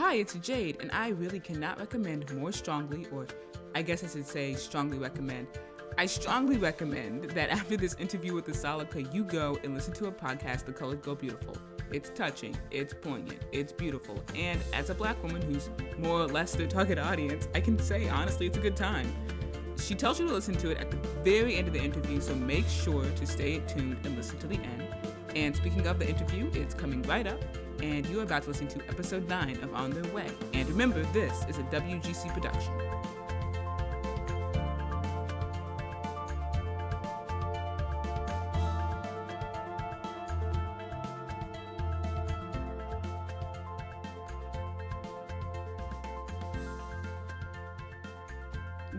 Hi, it's Jade, and I really cannot recommend more strongly, or I guess I should say strongly recommend. I strongly recommend that after this interview with Asalaka, you go and listen to a podcast, The Colored Girl Beautiful. It's touching, it's poignant, it's beautiful, and as a black woman who's more or less their target audience, I can say honestly it's a good time. She tells you to listen to it at the very end of the interview, so make sure to stay tuned and listen to the end. And speaking of the interview, it's coming right up, and you are about to listen to episode 9 of On Their Way. And remember, this is a WGC production.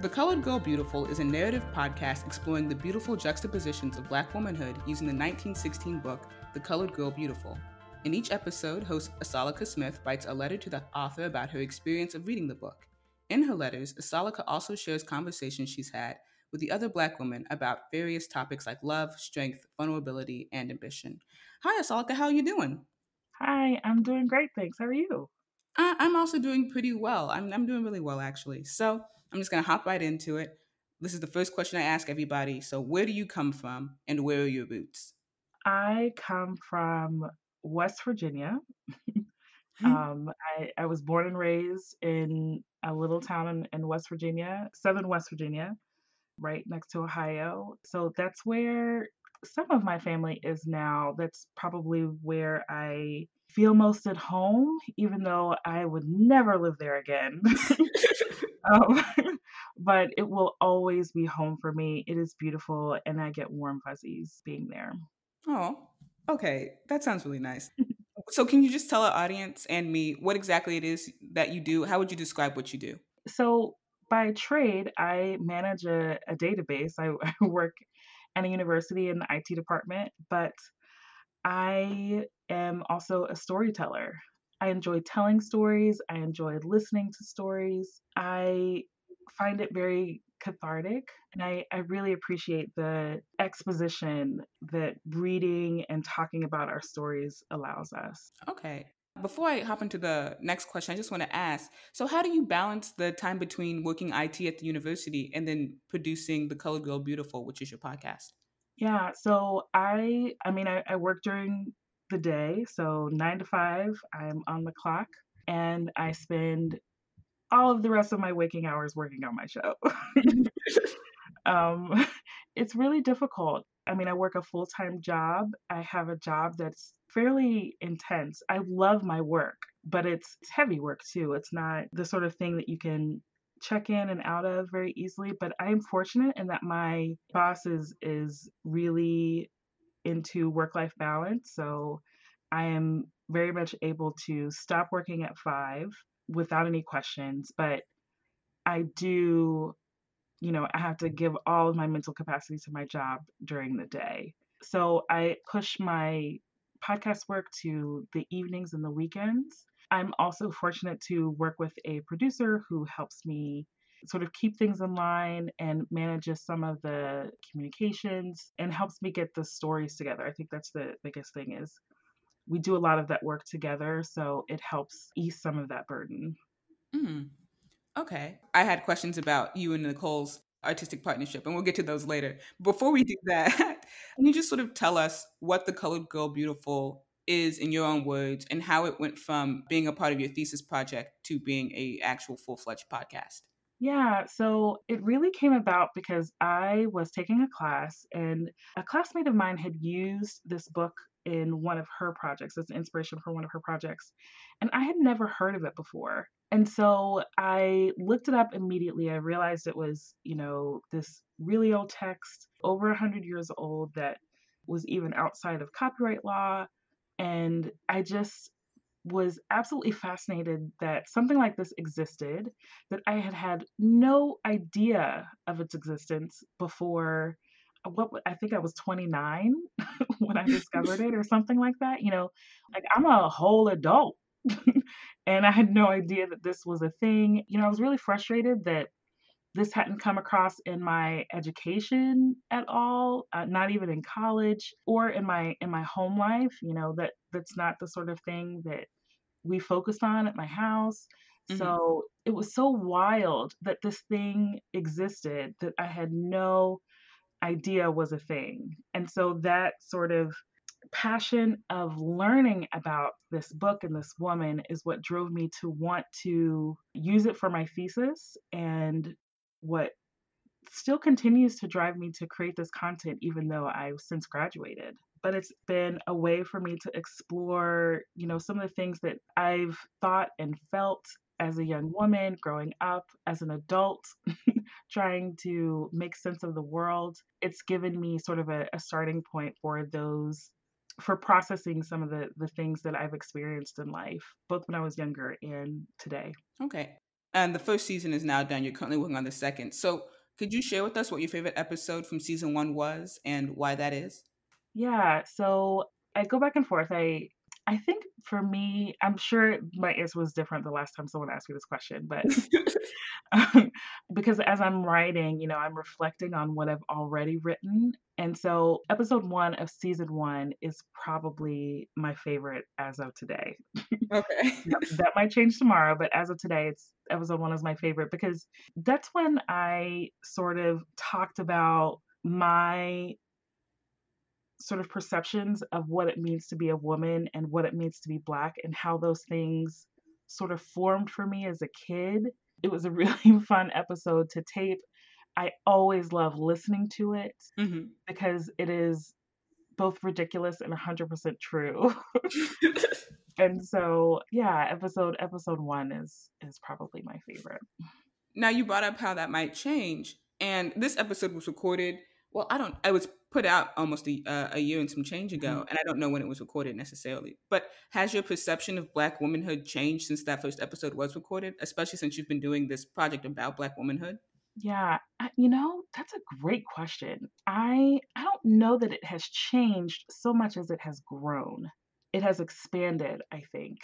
The Colored Girl Beautiful is a narrative podcast exploring the beautiful juxtapositions of Black womanhood using the 1916 book, The Colored Girl Beautiful. In each episode, host Asalaka Smith writes a letter to the author about her experience of reading the book. In her letters, Asalaka also shares conversations she's had with the other Black women about various topics like love, strength, vulnerability, and ambition. Hi, Asalaka, how are you doing? Hi, I'm doing great, thanks. How are you? Uh, I'm also doing pretty well. I'm, I'm doing really well, actually. So I'm just going to hop right into it. This is the first question I ask everybody. So, where do you come from and where are your roots? I come from West Virginia. um, I, I, was born and raised in a little town in, in West Virginia, southern West Virginia, right next to Ohio. So, that's where some of my family is now. That's probably where I feel most at home, even though I would never live there again. um, but it will always be home for me. It is beautiful, and I get warm fuzzies being there. Oh, okay. That sounds really nice. so, can you just tell our audience and me what exactly it is that you do? How would you describe what you do? So, by trade, I manage a, a database. I, I work at a university in the IT department, but I am also a storyteller. I enjoy telling stories. I enjoy listening to stories. I find it very cathartic and I, I really appreciate the exposition that reading and talking about our stories allows us. Okay. Before I hop into the next question, I just want to ask so, how do you balance the time between working IT at the university and then producing The Colored Girl Beautiful, which is your podcast? Yeah, so I I mean I, I work during the day, so nine to five, I'm on the clock, and I spend all of the rest of my waking hours working on my show. um, it's really difficult. I mean, I work a full time job. I have a job that's fairly intense. I love my work, but it's, it's heavy work too. It's not the sort of thing that you can check in and out of very easily. But I am fortunate in that my boss is is really into work life balance. So I am very much able to stop working at five without any questions. But I do, you know, I have to give all of my mental capacity to my job during the day. So I push my podcast work to the evenings and the weekends. I'm also fortunate to work with a producer who helps me sort of keep things in line and manages some of the communications and helps me get the stories together. I think that's the biggest thing is we do a lot of that work together, so it helps ease some of that burden. Mm. Okay. I had questions about you and Nicole's artistic partnership, and we'll get to those later. Before we do that, can you just sort of tell us what the Colored Girl Beautiful is in your own words and how it went from being a part of your thesis project to being a actual full-fledged podcast? Yeah, so it really came about because I was taking a class and a classmate of mine had used this book in one of her projects as an inspiration for one of her projects. And I had never heard of it before. And so I looked it up immediately. I realized it was, you know, this really old text, over 100 years old, that was even outside of copyright law. And I just was absolutely fascinated that something like this existed, that I had had no idea of its existence before what I think I was 29 when I discovered it or something like that. You know, like I'm a whole adult and I had no idea that this was a thing. You know, I was really frustrated that this hadn't come across in my education at all, uh, not even in college or in my in my home life. You know, that that's not the sort of thing that we focused on at my house. Mhm. So it was so wild that this thing existed that I had no idea was a thing. And so that sort of passion of learning about this book and this woman is what drove me to want to use it for my thesis and what still continues to drive me to create this content even though I've since graduated. But it's been a way for me to explore, you know, some of the things that I've thought and felt as a young woman growing up, as an adult, trying to make sense of the world. It's given me sort of a, a starting point for those for processing some of the the things that I've experienced in life, both when I was younger and today. Okay. And the first season is now done. You're currently working on the second. So could you share with us what your favorite episode from season one was and why that is? Yeah, so I go back and forth. I I think for me, I'm sure my answer was different the last time someone asked me this question, but because as I'm writing, you know, I'm reflecting on what I've already written. And so episode one of season one is probably my favorite as of today. okay. that might change tomorrow, but as of today, it's episode one is my favorite because that's when I sort of talked about my sort of perceptions of what it means to be a woman and what it means to be black and how those things sort of formed for me as a kid. It was a really fun episode to tape. I always love listening to it hmm because it is both ridiculous and 100% true. and so, yeah, episode episode 1 is is probably my favorite. Now you brought up how that might change, and this episode was recorded. Well, I don't. I was put out almost a, uh, a year and some change ago, Mhm. and I don't know when it was recorded necessarily. But has your perception of Black womanhood changed since that first episode was recorded, especially since you've been doing this project about Black womanhood? Yeah, you know, that's a great question. I I don't know that it has changed so much as it has grown. It has expanded, I think,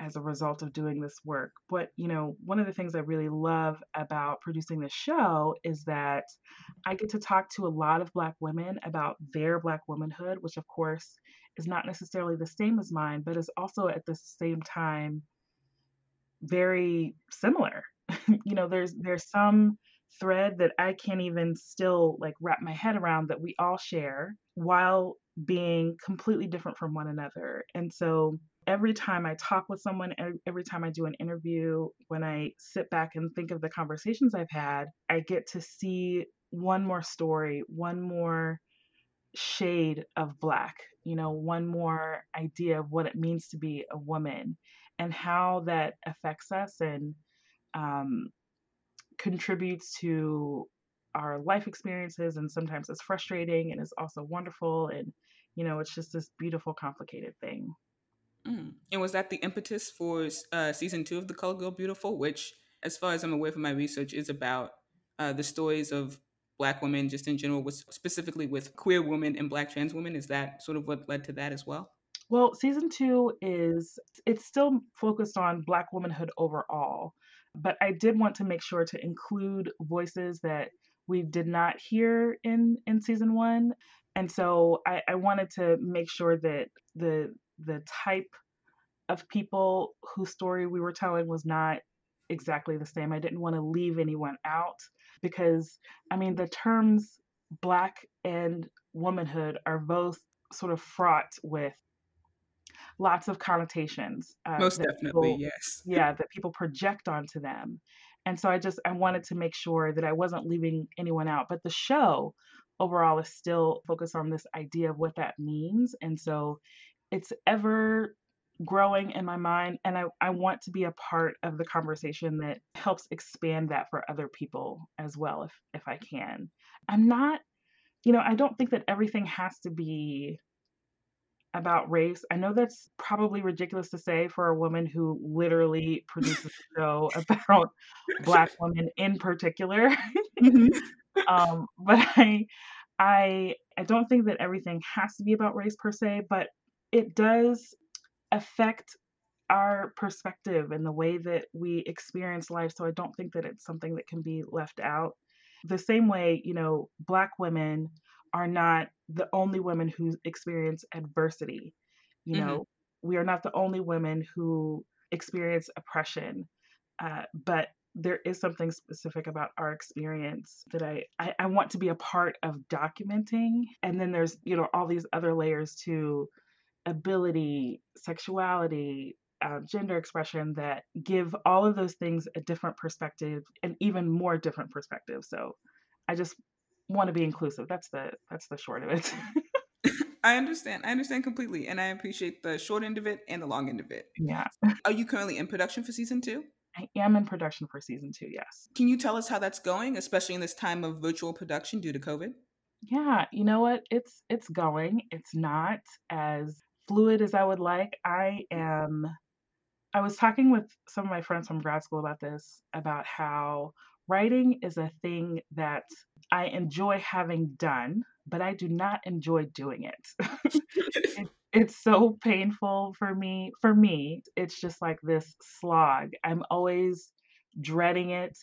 as a result of doing this work. But, you know, one of the things I really love about producing this show is that I get to talk to a lot of Black women about their Black womanhood, which of course is not necessarily the same as mine, but is also at the same time very similar. you know, there's there's some thread that I can't even still like wrap my head around that we all share while being completely different from one another. And so every time I talk with someone, every time I do an interview, when I sit back and think of the conversations I've had, I get to see one more story, one more shade of black, you know, one more idea of what it means to be a woman and how that affects us and um, contributes to our life experiences. And sometimes it's frustrating and it's also wonderful. And, you know, it's just this beautiful, complicated thing. Mm. And was that the impetus for uh, season two of The Colored Girl Beautiful, which, as far as I'm aware from my research, is about uh, the stories of Black women just in general, with, specifically with queer women and Black trans women? Is that sort of what led to that as well? Well, season two is it's still focused on Black womanhood overall, but I did want to make sure to include voices that we did not hear in in season one, and so I, I wanted to make sure that the the type of people whose story we were telling was not exactly the same. I didn't want to leave anyone out because I mean the terms Black and womanhood are both sort of fraught with lots of connotations. Uh, Most definitely, people- yes. yeah, that people project onto them. And so I just I wanted to make sure that I wasn't leaving anyone out. But the show overall is still focused on this idea of what that means. And so it's ever growing in my mind and I, I want to be a part of the conversation that helps expand that for other people as well if if I can. I'm not you know, I don't think that everything has to be about race. I know that's probably ridiculous to say for a woman who literally produces a show about black women in particular. Mhm. um, but I, I, I don't think that everything has to be about race per se, but it does affect our perspective and the way that we experience life. So I don't think that it's something that can be left out. The same way, you know, black women are not the only women who experience adversity. You Mhm. know, we are not the only women who experience oppression, uh, but there is something specific about our experience that I, I, I want to be a part of documenting. And then there's, you know, all these other layers to ability, sexuality, uh, gender expression that give all of those things a different perspective and even more different perspective. So I just want to be inclusive. That's the that's the short of it. I understand. I understand completely, and I appreciate the short end of it and the long end of it. Yeah. Are you currently in production for season two? I am in production for season two. Yes. Can you tell us how that's going, especially in this time of virtual production due to COVID? Yeah, you know what? It's it's going. It's not as fluid as I would like. I am I was talking with some of my friends from grad school about this, about how writing is a thing that I enjoy having done, but I do not enjoy doing it. it it's so painful for me. For me, it's just like this slog. I'm always dreading it.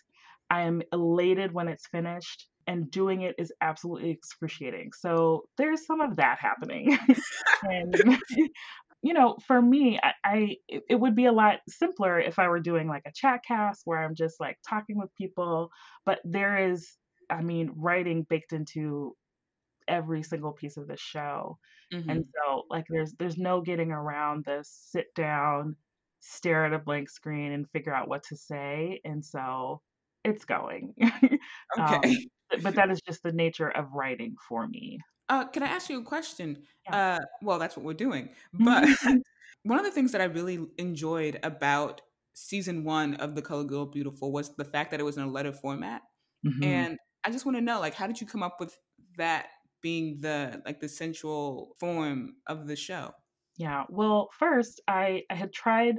I am elated when it's finished, and doing it is absolutely excruciating. So there's some of that happening. and you know, for me, I, I, it would be a lot simpler if I were doing like a chat cast where I'm just like talking with people, but there is I mean, writing baked into every single piece of the show. Mm-hmm. And so like there's there's no getting around this sit down, stare at a blank screen and figure out what to say. And so it's going. Um, okay. um, but that is just the nature of writing for me. Uh, can I ask you a question? Yeah. Uh, well, that's what we're doing. But one of the things that I really enjoyed about season one of The Colored Girl Beautiful was the fact that it was in a letter format. Mm-hmm. And I just want to know, like, how did you come up with that being the like the central form of the show? Yeah. Well, first I, I had tried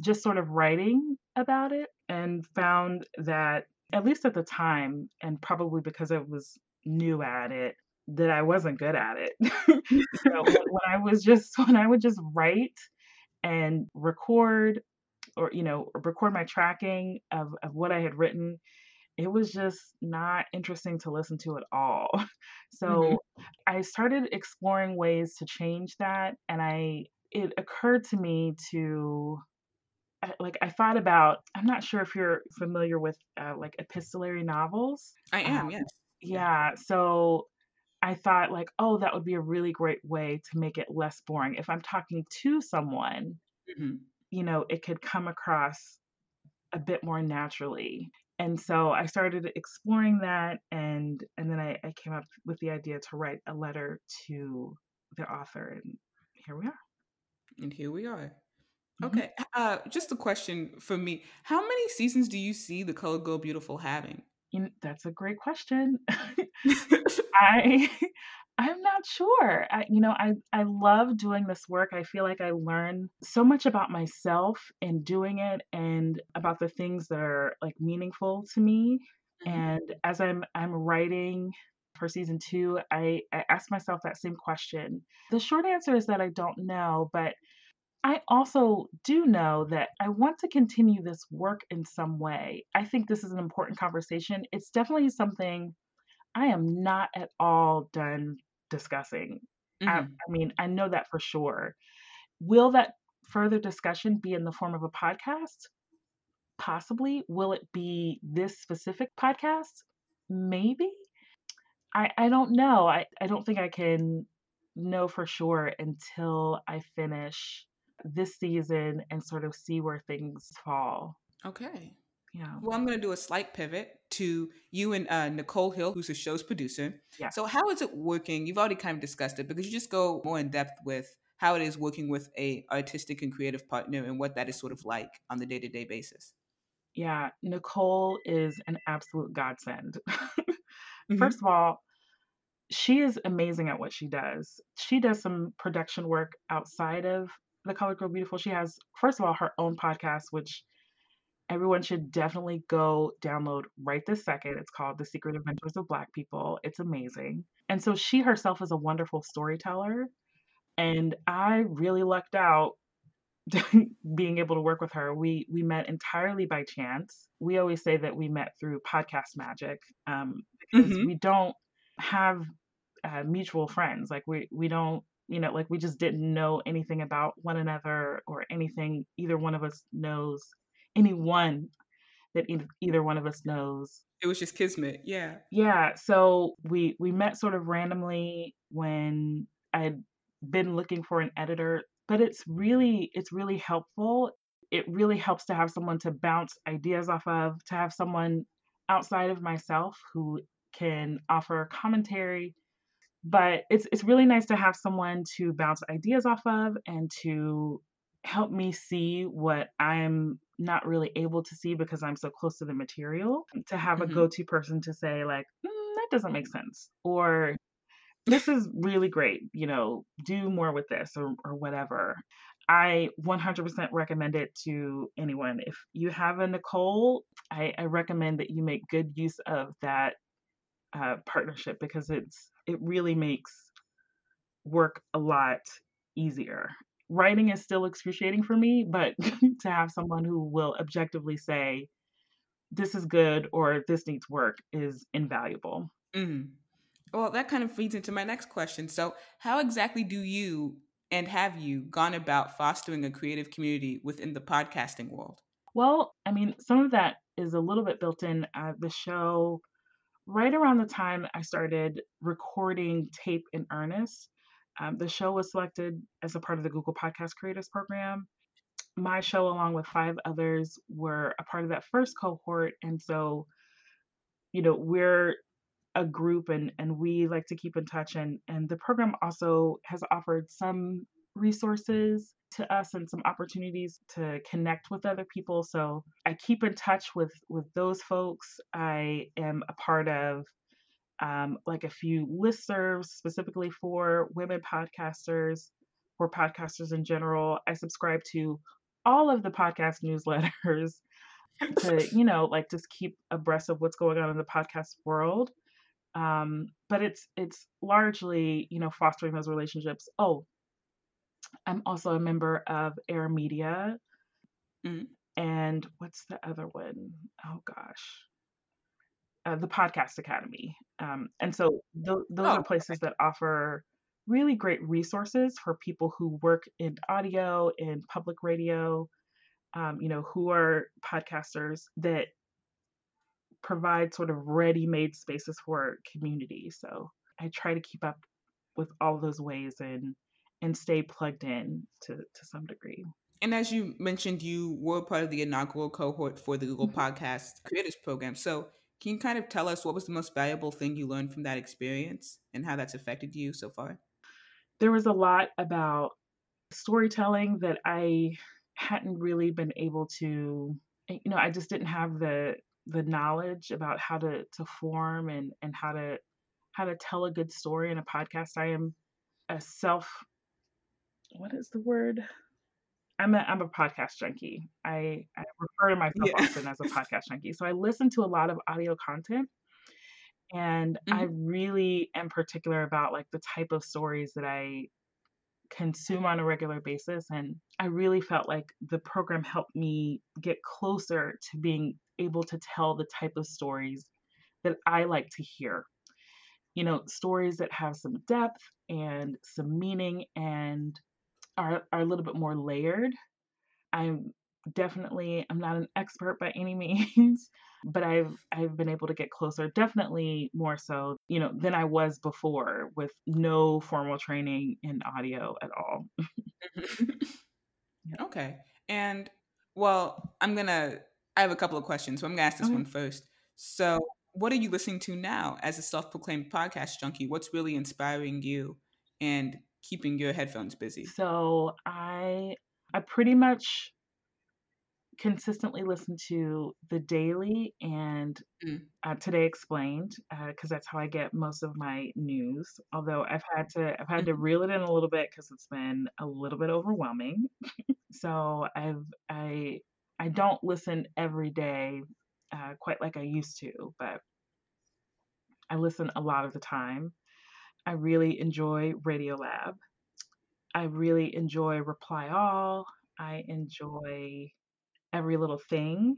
just sort of writing about it and found that at least at the time, and probably because I was new at it, that I wasn't good at it. so when I was just when I would just write and record or you know record my tracking of, of what I had written it was just not interesting to listen to at all. So mm-hmm. I started exploring ways to change that and I it occurred to me to like I thought about I'm not sure if you're familiar with uh, like epistolary novels. I am, um, yes. Yeah, so I thought like, oh, that would be a really great way to make it less boring. If I'm talking to someone, mm-hmm. you know, it could come across a bit more naturally and so I started exploring that, and and then I, I came up with the idea to write a letter to the author, and here we are. And here we are. Mm-hmm. Okay, uh, just a question for me: How many seasons do you see The Colored Girl Beautiful having? That's a great question. I I'm not sure. I, you know, I, I love doing this work. I feel like I learn so much about myself in doing it and about the things that are like meaningful to me. Mm-hmm. And as I'm I'm writing for season two, I, I ask myself that same question. The short answer is that I don't know, but I also do know that I want to continue this work in some way. I think this is an important conversation. It's definitely something I am not at all done discussing. Mm-hmm. I, I mean, I know that for sure. Will that further discussion be in the form of a podcast? Possibly. Will it be this specific podcast? Maybe. I, I don't know. I, I don't think I can know for sure until I finish this season and sort of see where things fall. Okay. Yeah. Well, I'm going to do a slight pivot to you and uh, Nicole Hill, who's the show's producer. Yeah. So, how is it working? You've already kind of discussed it, because you just go more in depth with how it is working with a artistic and creative partner and what that is sort of like on the day to day basis. Yeah, Nicole is an absolute godsend. mm-hmm. First of all, she is amazing at what she does. She does some production work outside of The Colored Girl Beautiful. She has, first of all, her own podcast, which everyone should definitely go download right this second. It's called The Secret Adventures of Black People. It's amazing. And so she herself is a wonderful storyteller. And I really lucked out being able to work with her. We we met entirely by chance. We always say that we met through podcast magic um, because mm-hmm. we don't have uh, mutual friends. Like we we don't you know, like we just didn't know anything about one another or anything either one of us knows, anyone that either one of us knows. It was just kismet. Yeah. Yeah. So we we met sort of randomly when I had been looking for an editor, but it's really it's really helpful. It really helps to have someone to bounce ideas off of, to have someone outside of myself who can offer commentary. But it's it's really nice to have someone to bounce ideas off of and to help me see what I'm not really able to see because I'm so close to the material. To have mm-hmm. a go-to person to say like, mm, that doesn't make sense, or this is really great, you know, do more with this or, or whatever. I 100% recommend it to anyone. If you have a Nicole, I, I recommend that you make good use of that uh, partnership because it's it really makes work a lot easier. Writing is still excruciating for me, but to have someone who will objectively say this is good or this needs work is invaluable. Mm. Well, that kind of feeds into my next question. So, how exactly do you and have you gone about fostering a creative community within the podcasting world? Well, I mean, some of that is a little bit built in. Uh, the show, right around the time I started recording tape in earnest, um, the show was selected as a part of the Google Podcast Creators Program. My show, along with five others, were a part of that first cohort. And so, you know, we're a group and and we like to keep in touch and and the program also has offered some resources to us and some opportunities to connect with other people. So i keep in touch with with those folks. I am a part of um, like a few listservs specifically for women podcasters or podcasters in general. I subscribe to all of the podcast newsletters to you know like just keep abreast of what's going on in the podcast world. Um, but it's it's largely you know fostering those relationships. Oh i'm also a member of air media mm. and what's the other one? Oh gosh uh, the podcast academy um, and so th- those oh, are places okay. that offer really great resources for people who work in audio in public radio um, you know who are podcasters that provide sort of ready-made spaces for community. So I try to keep up with all those ways and and stay plugged in to to some degree. And as you mentioned, you were part of the inaugural cohort for the Google mm-hmm. Podcast Creators Program. So can you kind of tell us what was the most valuable thing you learned from that experience and how that's affected you so far? There was a lot about storytelling that I hadn't really been able to you know, I just didn't have the the knowledge about how to to form and and how to how to tell a good story in a podcast. I am a self what is the word? I'm a I'm a podcast junkie. I, I refer to myself yeah. often as a podcast junkie. So I listen to a lot of audio content and mm-hmm. I really am particular about like the type of stories that I consume on a regular basis and I really felt like the program helped me get closer to being able to tell the type of stories that I like to hear. You know, stories that have some depth and some meaning and are, are a little bit more layered. I'm definitely I'm not an expert by any means, but I've I've been able to get closer, definitely more so, you know, than I was before with no formal training in audio at all. Mm-hmm. okay. And well, I'm going to I have a couple of questions, so I'm going to ask this okay. one first. So, what are you listening to now as a self-proclaimed podcast junkie? What's really inspiring you and keeping your headphones busy? So, I I pretty much consistently listen to the daily and mm. uh, today explained because uh, that's how i get most of my news although i've had to i've had to mm-hmm. reel it in a little bit because it's been a little bit overwhelming so i've i i don't listen every day uh, quite like i used to but i listen a lot of the time i really enjoy radiolab i really enjoy reply all i enjoy every little thing.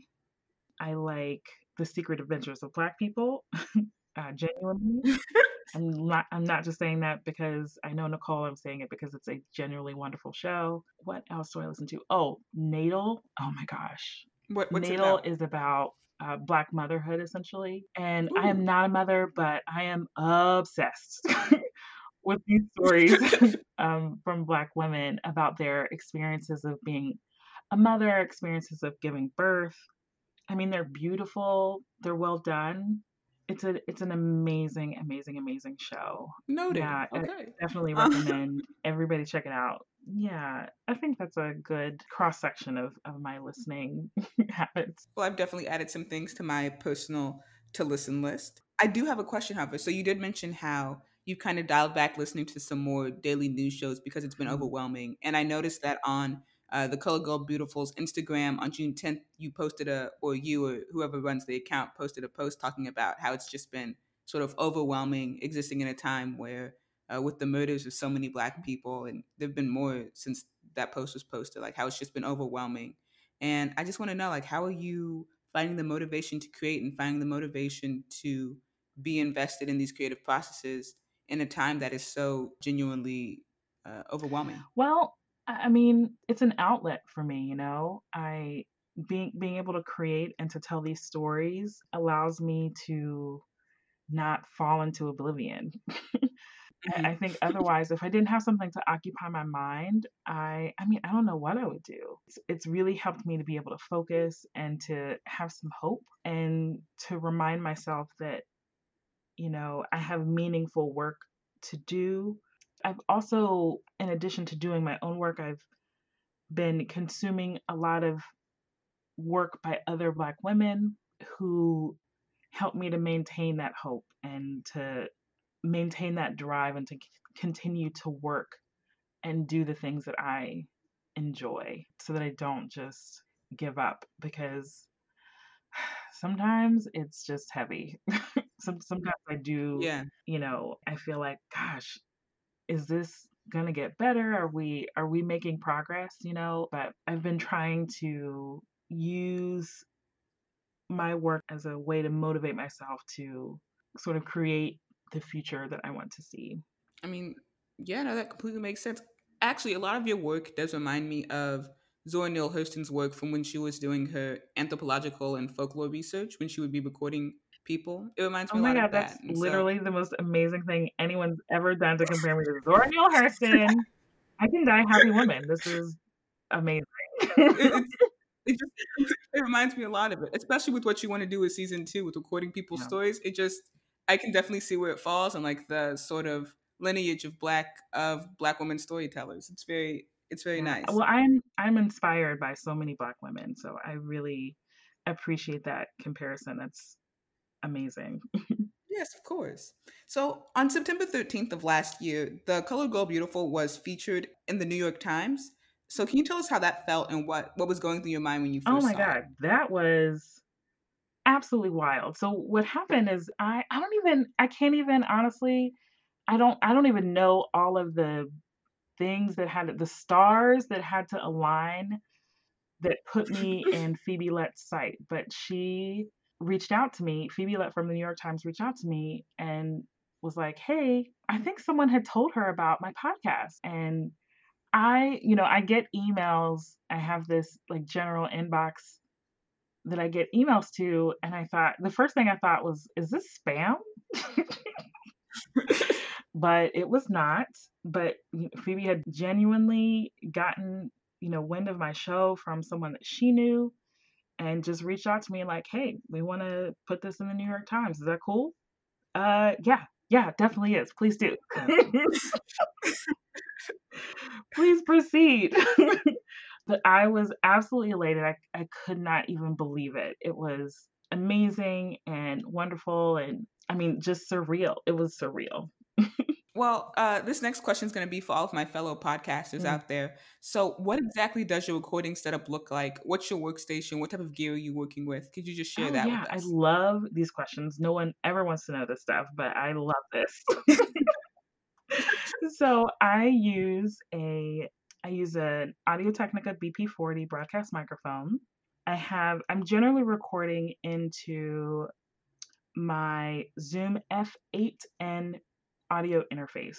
I like the secret adventures of Black people, uh, genuinely. I'm not I'm not just saying that because I know Nicole. I'm saying it because it's a genuinely wonderful show. What else do I listen to? Oh, Natal. Oh my gosh. What, Natal is about uh, black motherhood essentially, and I am not a mother, but I am obsessed with these stories um, from black women about their experiences of being a mother, experiences of giving birth. I mean, they're beautiful. They're well done. It's a it's an amazing, amazing, amazing show. Noted. Yeah, I okay. definitely Uh, recommend everybody check it out. Yeah, I think that's a good cross section of, of my listening habits. Well, I've definitely added some things to my personal to listen list. I do have a question, however. So you did mention how you kind of dialed back listening to some more daily news shows because it's been Mhm. overwhelming. And I noticed that on uh, the Colored Girl Beautiful's Instagram on June 10th, you posted a, or you or whoever runs the account posted a post talking about how it's just been sort of overwhelming existing in a time where uh, with the murders of so many black people, and there've been more since that post was posted, like how it's just been overwhelming. And I just want to know, like, how are you finding the motivation to create and finding the motivation to be invested in these creative processes in a time that is so genuinely uh, overwhelming? Well, I I mean, it's an outlet for me, you know. I being being able to create and to tell these stories allows me to not fall into oblivion. Mhm. I I think otherwise, if I didn't have something to occupy my mind, I I mean, I don't know what I would do. It's, it's really helped me to be able to focus and to have some hope and to remind myself that, you know, I have meaningful work to do. I've also, in addition to doing my own work, I've been consuming a lot of work by other Black women who help me to maintain that hope and to maintain that drive and to c- continue to work and do the things that I enjoy so that I don't just give up because sometimes it's just heavy. Some, sometimes I do, Yeah. you know, I feel like, gosh, is this gonna get better? Are we are we making progress? You know, but I've been trying to use my work as a way to motivate myself to sort of create the future that I want to see. I mean, yeah, no, that completely makes sense. Actually, a lot of your work does remind me of Zora Neale Hurston's work from when she was doing her anthropological and folklore research, when she would be recording people. It reminds Oh me a my lot god, of that's that. So, literally the most amazing thing anyone's ever done to compare me to Zora Neale Hurston. I can die happy woman. This is amazing. it, it just it reminds me a lot of it, especially with what you want to do with season two with recording people's Yeah. stories. It just I can definitely see where it falls and like the sort of lineage of black of black women storytellers. It's very it's very nice. Well, I'm I'm inspired by so many black women, so I really appreciate that comparison. That's amazing. Yes, of course. So on September 13th of last year, the Colored Girl Beautiful was featured in the New York Times. So can you tell us how that felt and what what was going through your mind when you oh first Oh my god, it? that was absolutely wild. So what happened is I I don't even I can't even honestly I don't I don't even know all of the things that had the stars that had to align that put me in Phoebe Lett's sight, but she reached out to me. Phoebe Lett from the New York Times reached out to me and was like, "Hey, I think someone had told her about my podcast." And I, you know, I get emails. I have this like general inbox that I get emails to, and I thought the first thing I thought was, "Is this spam?" but it was not. But Phoebe had genuinely gotten, you know, wind of my show from someone that she knew and just reached out to me like, hey, we want to put this in the New York Times. Is that cool? Uh, yeah, yeah, definitely is. Please do. Please proceed. but I was absolutely elated. I, I could not even believe it. It was amazing and wonderful. And I mean, just surreal. It was surreal. Well, uh, this next question is going to be for all of my fellow podcasters Mm. out there. So, what exactly does your recording setup look like? What's your workstation? What type of gear are you working with? Could you just share Oh, that yeah, I love these questions. No one ever wants to know this stuff, but I love this. so I use a I use an Audio Technica BP40 broadcast microphone. I have I'm generally recording into my Zoom F8N audio interface.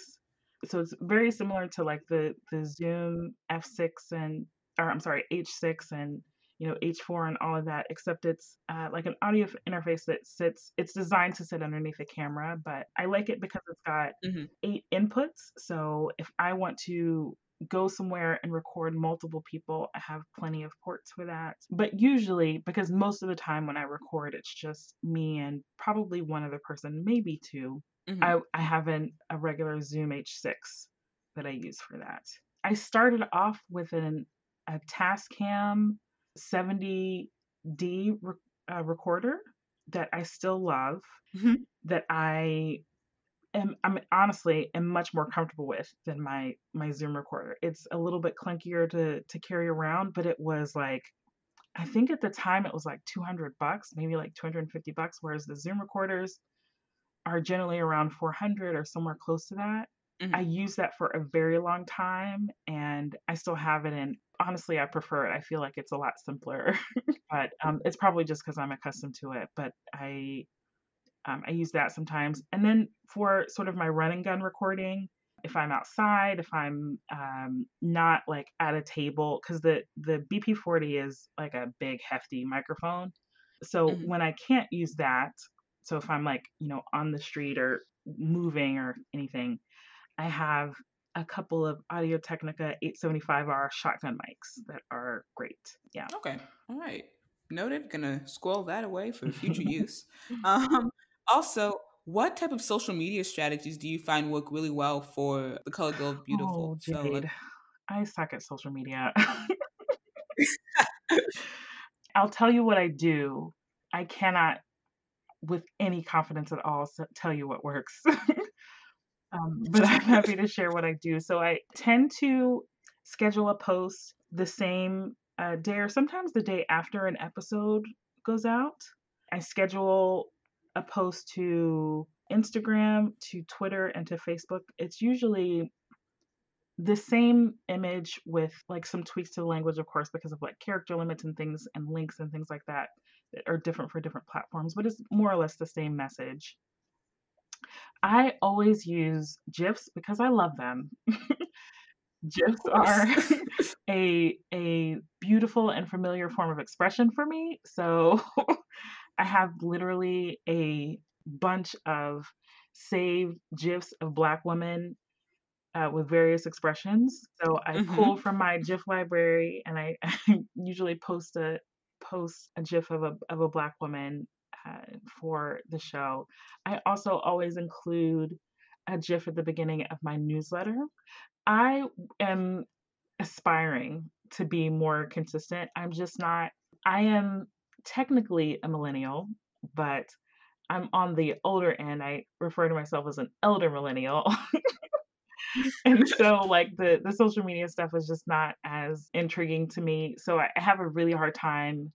So it's very similar to like the the Zoom F6 and or I'm sorry H6 and you know H4 and all of that, except it's uh, like an audio interface that sits. It's designed to sit underneath a camera, but I like it because it's got mm-hmm. eight inputs. So if I want to go somewhere and record multiple people, I have plenty of ports for that. But usually, because most of the time when I record, it's just me and probably one other person, maybe 2 mm-hmm. I, I have an, a regular Zoom H6 that I use for that. I started off with an, a Tascam 70D re- uh, recorder that I still love, mm-hmm. that I am I'm honestly am much more comfortable with than my my Zoom recorder. It's a little bit clunkier to to carry around, but it was like I think at the time it was like 200 bucks, maybe like 250 bucks, whereas the Zoom recorders are generally around 400 or somewhere close to that. Mm-hmm. I used that for a very long time and I still have it and honestly I prefer it. I feel like it's a lot simpler. but um, it's probably just because I'm accustomed to it. But I um, I use that sometimes. And then for sort of my run and gun recording, if I'm outside, if I'm um, not like at a table, because the the BP40 is like a big hefty microphone. So mm-hmm. when I can't use that, so if I'm like you know on the street or moving or anything, I have a couple of Audio Technica 875R shotgun mics that are great. Yeah. Okay. All right. Noted. Gonna squirrel that away for future use. Um, also, what type of social media strategies do you find work really well for the colored girl beautiful? Oh, Jade. So, like- I suck at social media. I'll tell you what I do. I cannot, with any confidence at all, tell you what works. um, but I'm happy to share what I do. So I tend to schedule a post the same uh, day or sometimes the day after an episode goes out. I schedule a post to Instagram, to Twitter, and to Facebook, it's usually the same image with like some tweaks to the language, of course, because of like character limits and things and links and things like that that are different for different platforms, but it's more or less the same message. I always use GIFs because I love them. GIFs are a a beautiful and familiar form of expression for me. So I have literally a bunch of saved GIFs of Black women uh, with various expressions. So I mm-hmm. pull from my GIF library, and I, I, usually post a post a GIF of a of a Black woman uh, for the show. I also always include a GIF at the beginning of my newsletter. I am aspiring to be more consistent. I'm just not. I am technically a millennial, but I'm on the older end. I refer to myself as an elder millennial. and so like the the social media stuff is just not as intriguing to me. So I have a really hard time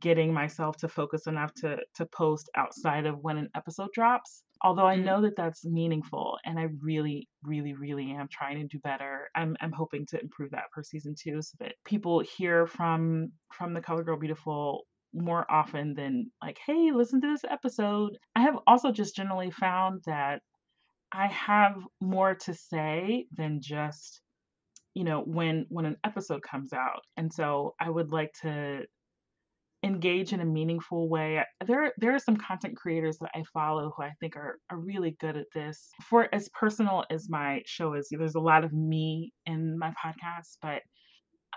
getting myself to focus enough to to post outside of when an episode drops. Although I mm. know that that's meaningful and I really really really am trying to do better. I'm I'm hoping to improve that for season 2 so that people hear from from the Colored Girl Beautiful more often than like, hey, listen to this episode. I have also just generally found that I have more to say than just you know when when an episode comes out. And so i would like to engage in a meaningful way. There there are some content creators that i follow who i think are are really good at this. For as personal as my show is there's a lot of me in my podcast but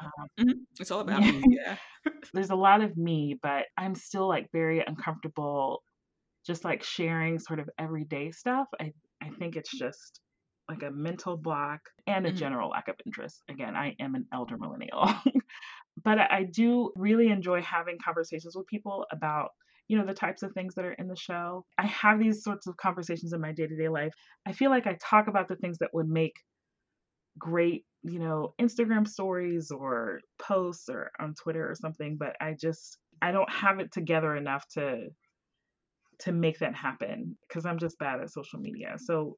um, mm-hmm. It's all about yeah. me. Yeah. There's a lot of me, but I'm still like very uncomfortable just like sharing sort of everyday stuff. I, I think it's just like a mental block and a mm-hmm. general lack of interest. Again, I am an elder millennial. but I do really enjoy having conversations with people about you know the types of things that are in the show i have these sorts of conversations in my day-to-day life i feel like i talk about the things that would make great you know, Instagram stories or posts or on Twitter or something, but I just I don't have it together enough to to make that happen because I'm just bad at social media. So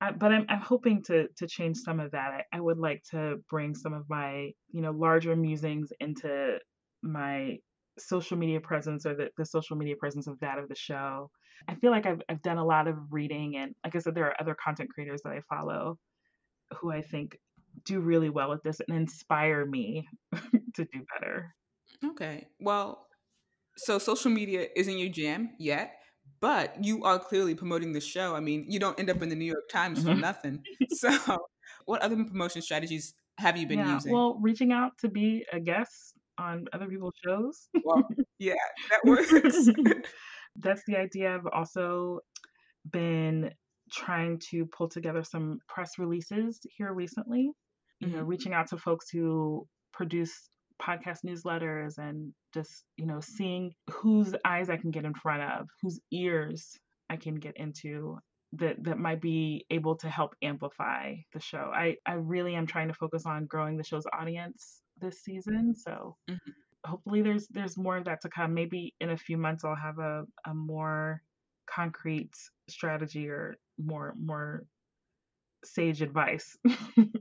I, but I'm, I'm hoping to to change some of that. I, I would like to bring some of my you know larger musings into my social media presence or the, the social media presence of that of the show. I feel like I've I've done a lot of reading and like I said, there are other content creators that I follow who I think do really well with this and inspire me to do better. Okay. Well, so social media isn't your jam yet, but you are clearly promoting the show. I mean, you don't end up in the New York Times for Mhm. nothing. So, what other promotion strategies have you been yeah, using? well, reaching out to be a guest on other people's shows. Well, yeah, that works. That's the idea. I've also been trying to pull together some press releases here recently. You know, Mhm. reaching out to folks who produce podcast newsletters and just, you know, seeing whose eyes I can get in front of, whose ears I can get into that that might be able to help amplify the show. I I really am trying to focus on growing the show's audience this season, so Mhm. hopefully there's there's more of that to come. Maybe in a few months I'll have a a more concrete strategy or more more sage advice.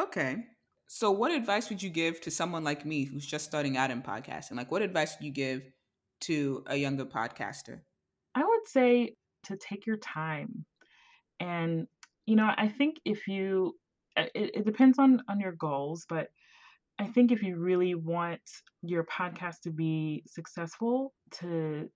Okay. So, what advice would you give to someone like me who's just starting out in podcasting? Like, what advice would you give to a younger podcaster? I would say to take your time. And you know, I think if you uh, it, it depends on on your goals, but I think if you really want your podcast to be successful, to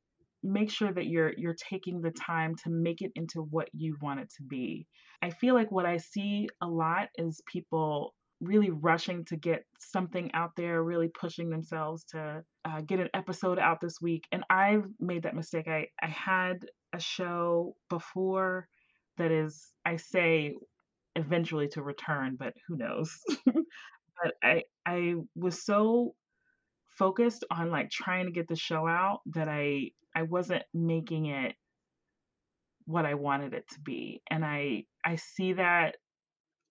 make sure that you're you're taking the time to make it into what you want it to be. I feel like what I see a lot is people really rushing to get something out there, really pushing themselves to uh, get an episode out this week. And I've made that mistake. I I had a show before that is I say eventually to return, but who knows? but I I was so focused on like trying to get the show out that I I wasn't making it what I wanted it to be. And I I see that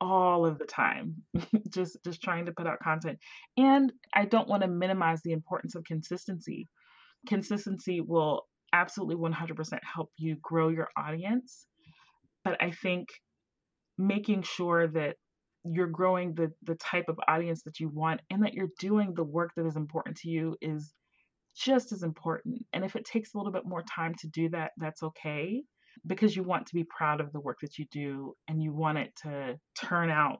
all of the time just just trying to put out content. And I don't want to minimize the importance of consistency. Consistency will absolutely 100% help you grow your audience, but I think making sure that you're growing the the type of audience that you want and that you're doing the work that is important to you is just as important. And if it takes a little bit more time to do that, that's okay because you want to be proud of the work that you do and you want it to turn out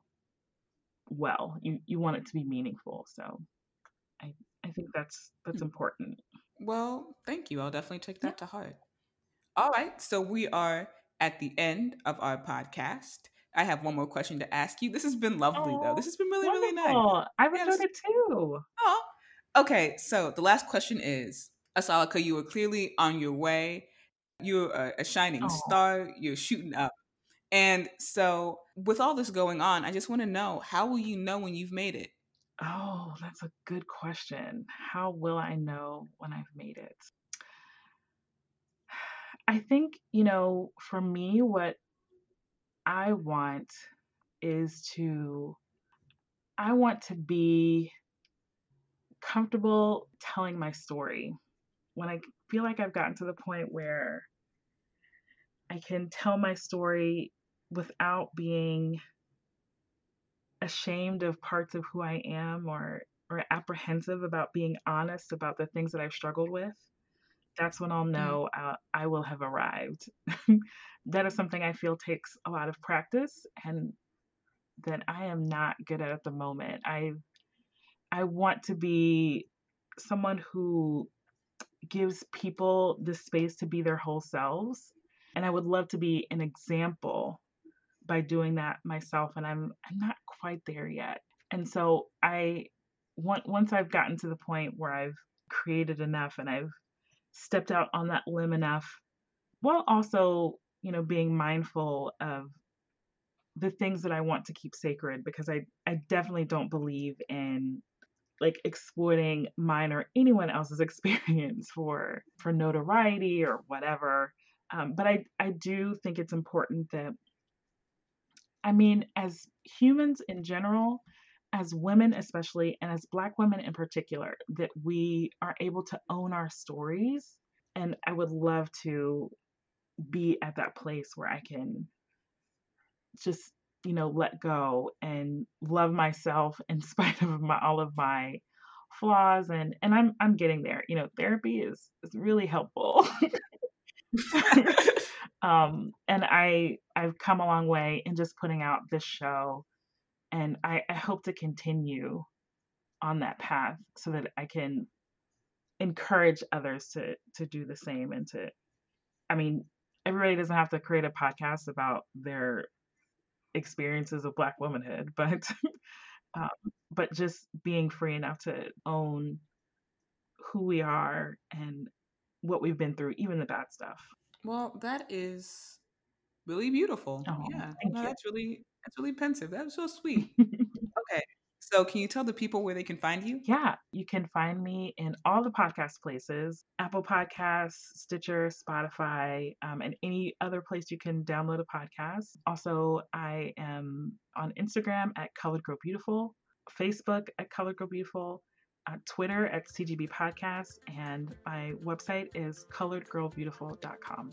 well. You you want it to be meaningful. So I I think that's that's Hmm. important. Well, thank you. I'll definitely take Yeah. that to heart. All right. So, we are at the end of our podcast. I have one more question to ask you. This has been lovely, though. Oh, This has been really, really nice. wonderful. I've Yes. enjoyed it too. Oh, okay. So the last question is, Asalika, you are clearly on your way. You're a, a shining Oh, star. You're shooting up. And so, with all this going on, I just want to know how will you know when you've made it? oh, that's a good question. How will I know when I've made it? I think, you know, for me, what I want is to, I want to be comfortable telling my story. When I feel like I've gotten to the point where I can tell my story without being ashamed of parts of who I am or or apprehensive about being honest about the things that I've struggled with, that's when I'll Mhm. know uh, I will have arrived. that is something I feel takes a lot of practice and that I am not good at at the moment. I I want to be someone who gives people the space to be their whole selves and I would love to be an example by doing that myself and I'm I'm not quite there yet. And so I on- once I've gotten to the point where I've created enough and I've stepped out on that limb enough while also, you know, being mindful of the things that I want to keep sacred because I I definitely don't believe in like exploiting mine or anyone else's experience for for notoriety or whatever. Um, but I I do think it's important that I mean, as humans in general, as women especially, and as Black women in particular, that we are able to own our stories. And I would love to be at that place where I can just, you know, let go and love myself in spite of my, all of my flaws and and I'm I'm getting there. You know, therapy is is really helpful. um and I I've come a long way in just putting out this show and I, I hope to continue on that path so that I can encourage others to to do the same and to I mean everybody doesn't have to create a podcast about their experiences of black womanhood but um, but just being free enough to own who we are and what we've been through even the bad stuff. Well that is really beautiful. Oh, yeah. no, you. that's really that's really pensive. That was so sweet so, can you tell the people where they can find you? Yeah, you can find me in all the podcast places Apple Podcasts, Stitcher, Spotify, um, and any other place you can download a podcast. Also, I am on Instagram at Colored Girl Beautiful, Facebook at Colored Girl Beautiful, uh, Twitter at CGB Podcast, and my website is coloredgirlbeautiful.com.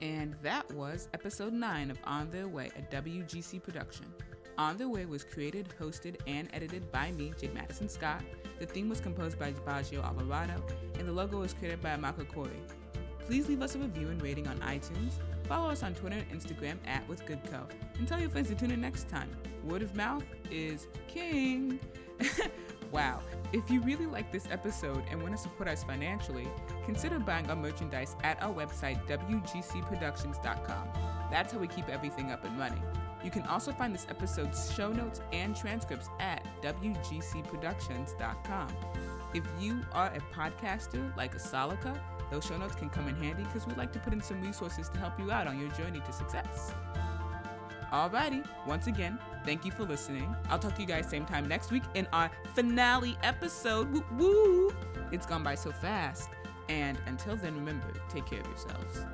And that was episode 9 of On Their Way, a WGC production. On Their Way was created, hosted, and edited by me, Jade Madison Scott. The theme was composed by Baggio Alvarado, and the logo was created by Amaka Corey. Please leave us a review and rating on iTunes. Follow us on Twitter and Instagram at WithGoodCo. And tell your friends to tune in next time. Word of mouth is king. wow. If you really like this episode and want to support us financially, consider buying our merchandise at our website, WGCProductions.com. That's how we keep everything up and running. You can also find this episode's show notes and transcripts at WGCProductions.com. If you are a podcaster like Asalika, those show notes can come in handy because we'd like to put in some resources to help you out on your journey to success. Alrighty, once again, thank you for listening. I'll talk to you guys same time next week in our finale episode. Woo! It's gone by so fast. And until then, remember, take care of yourselves.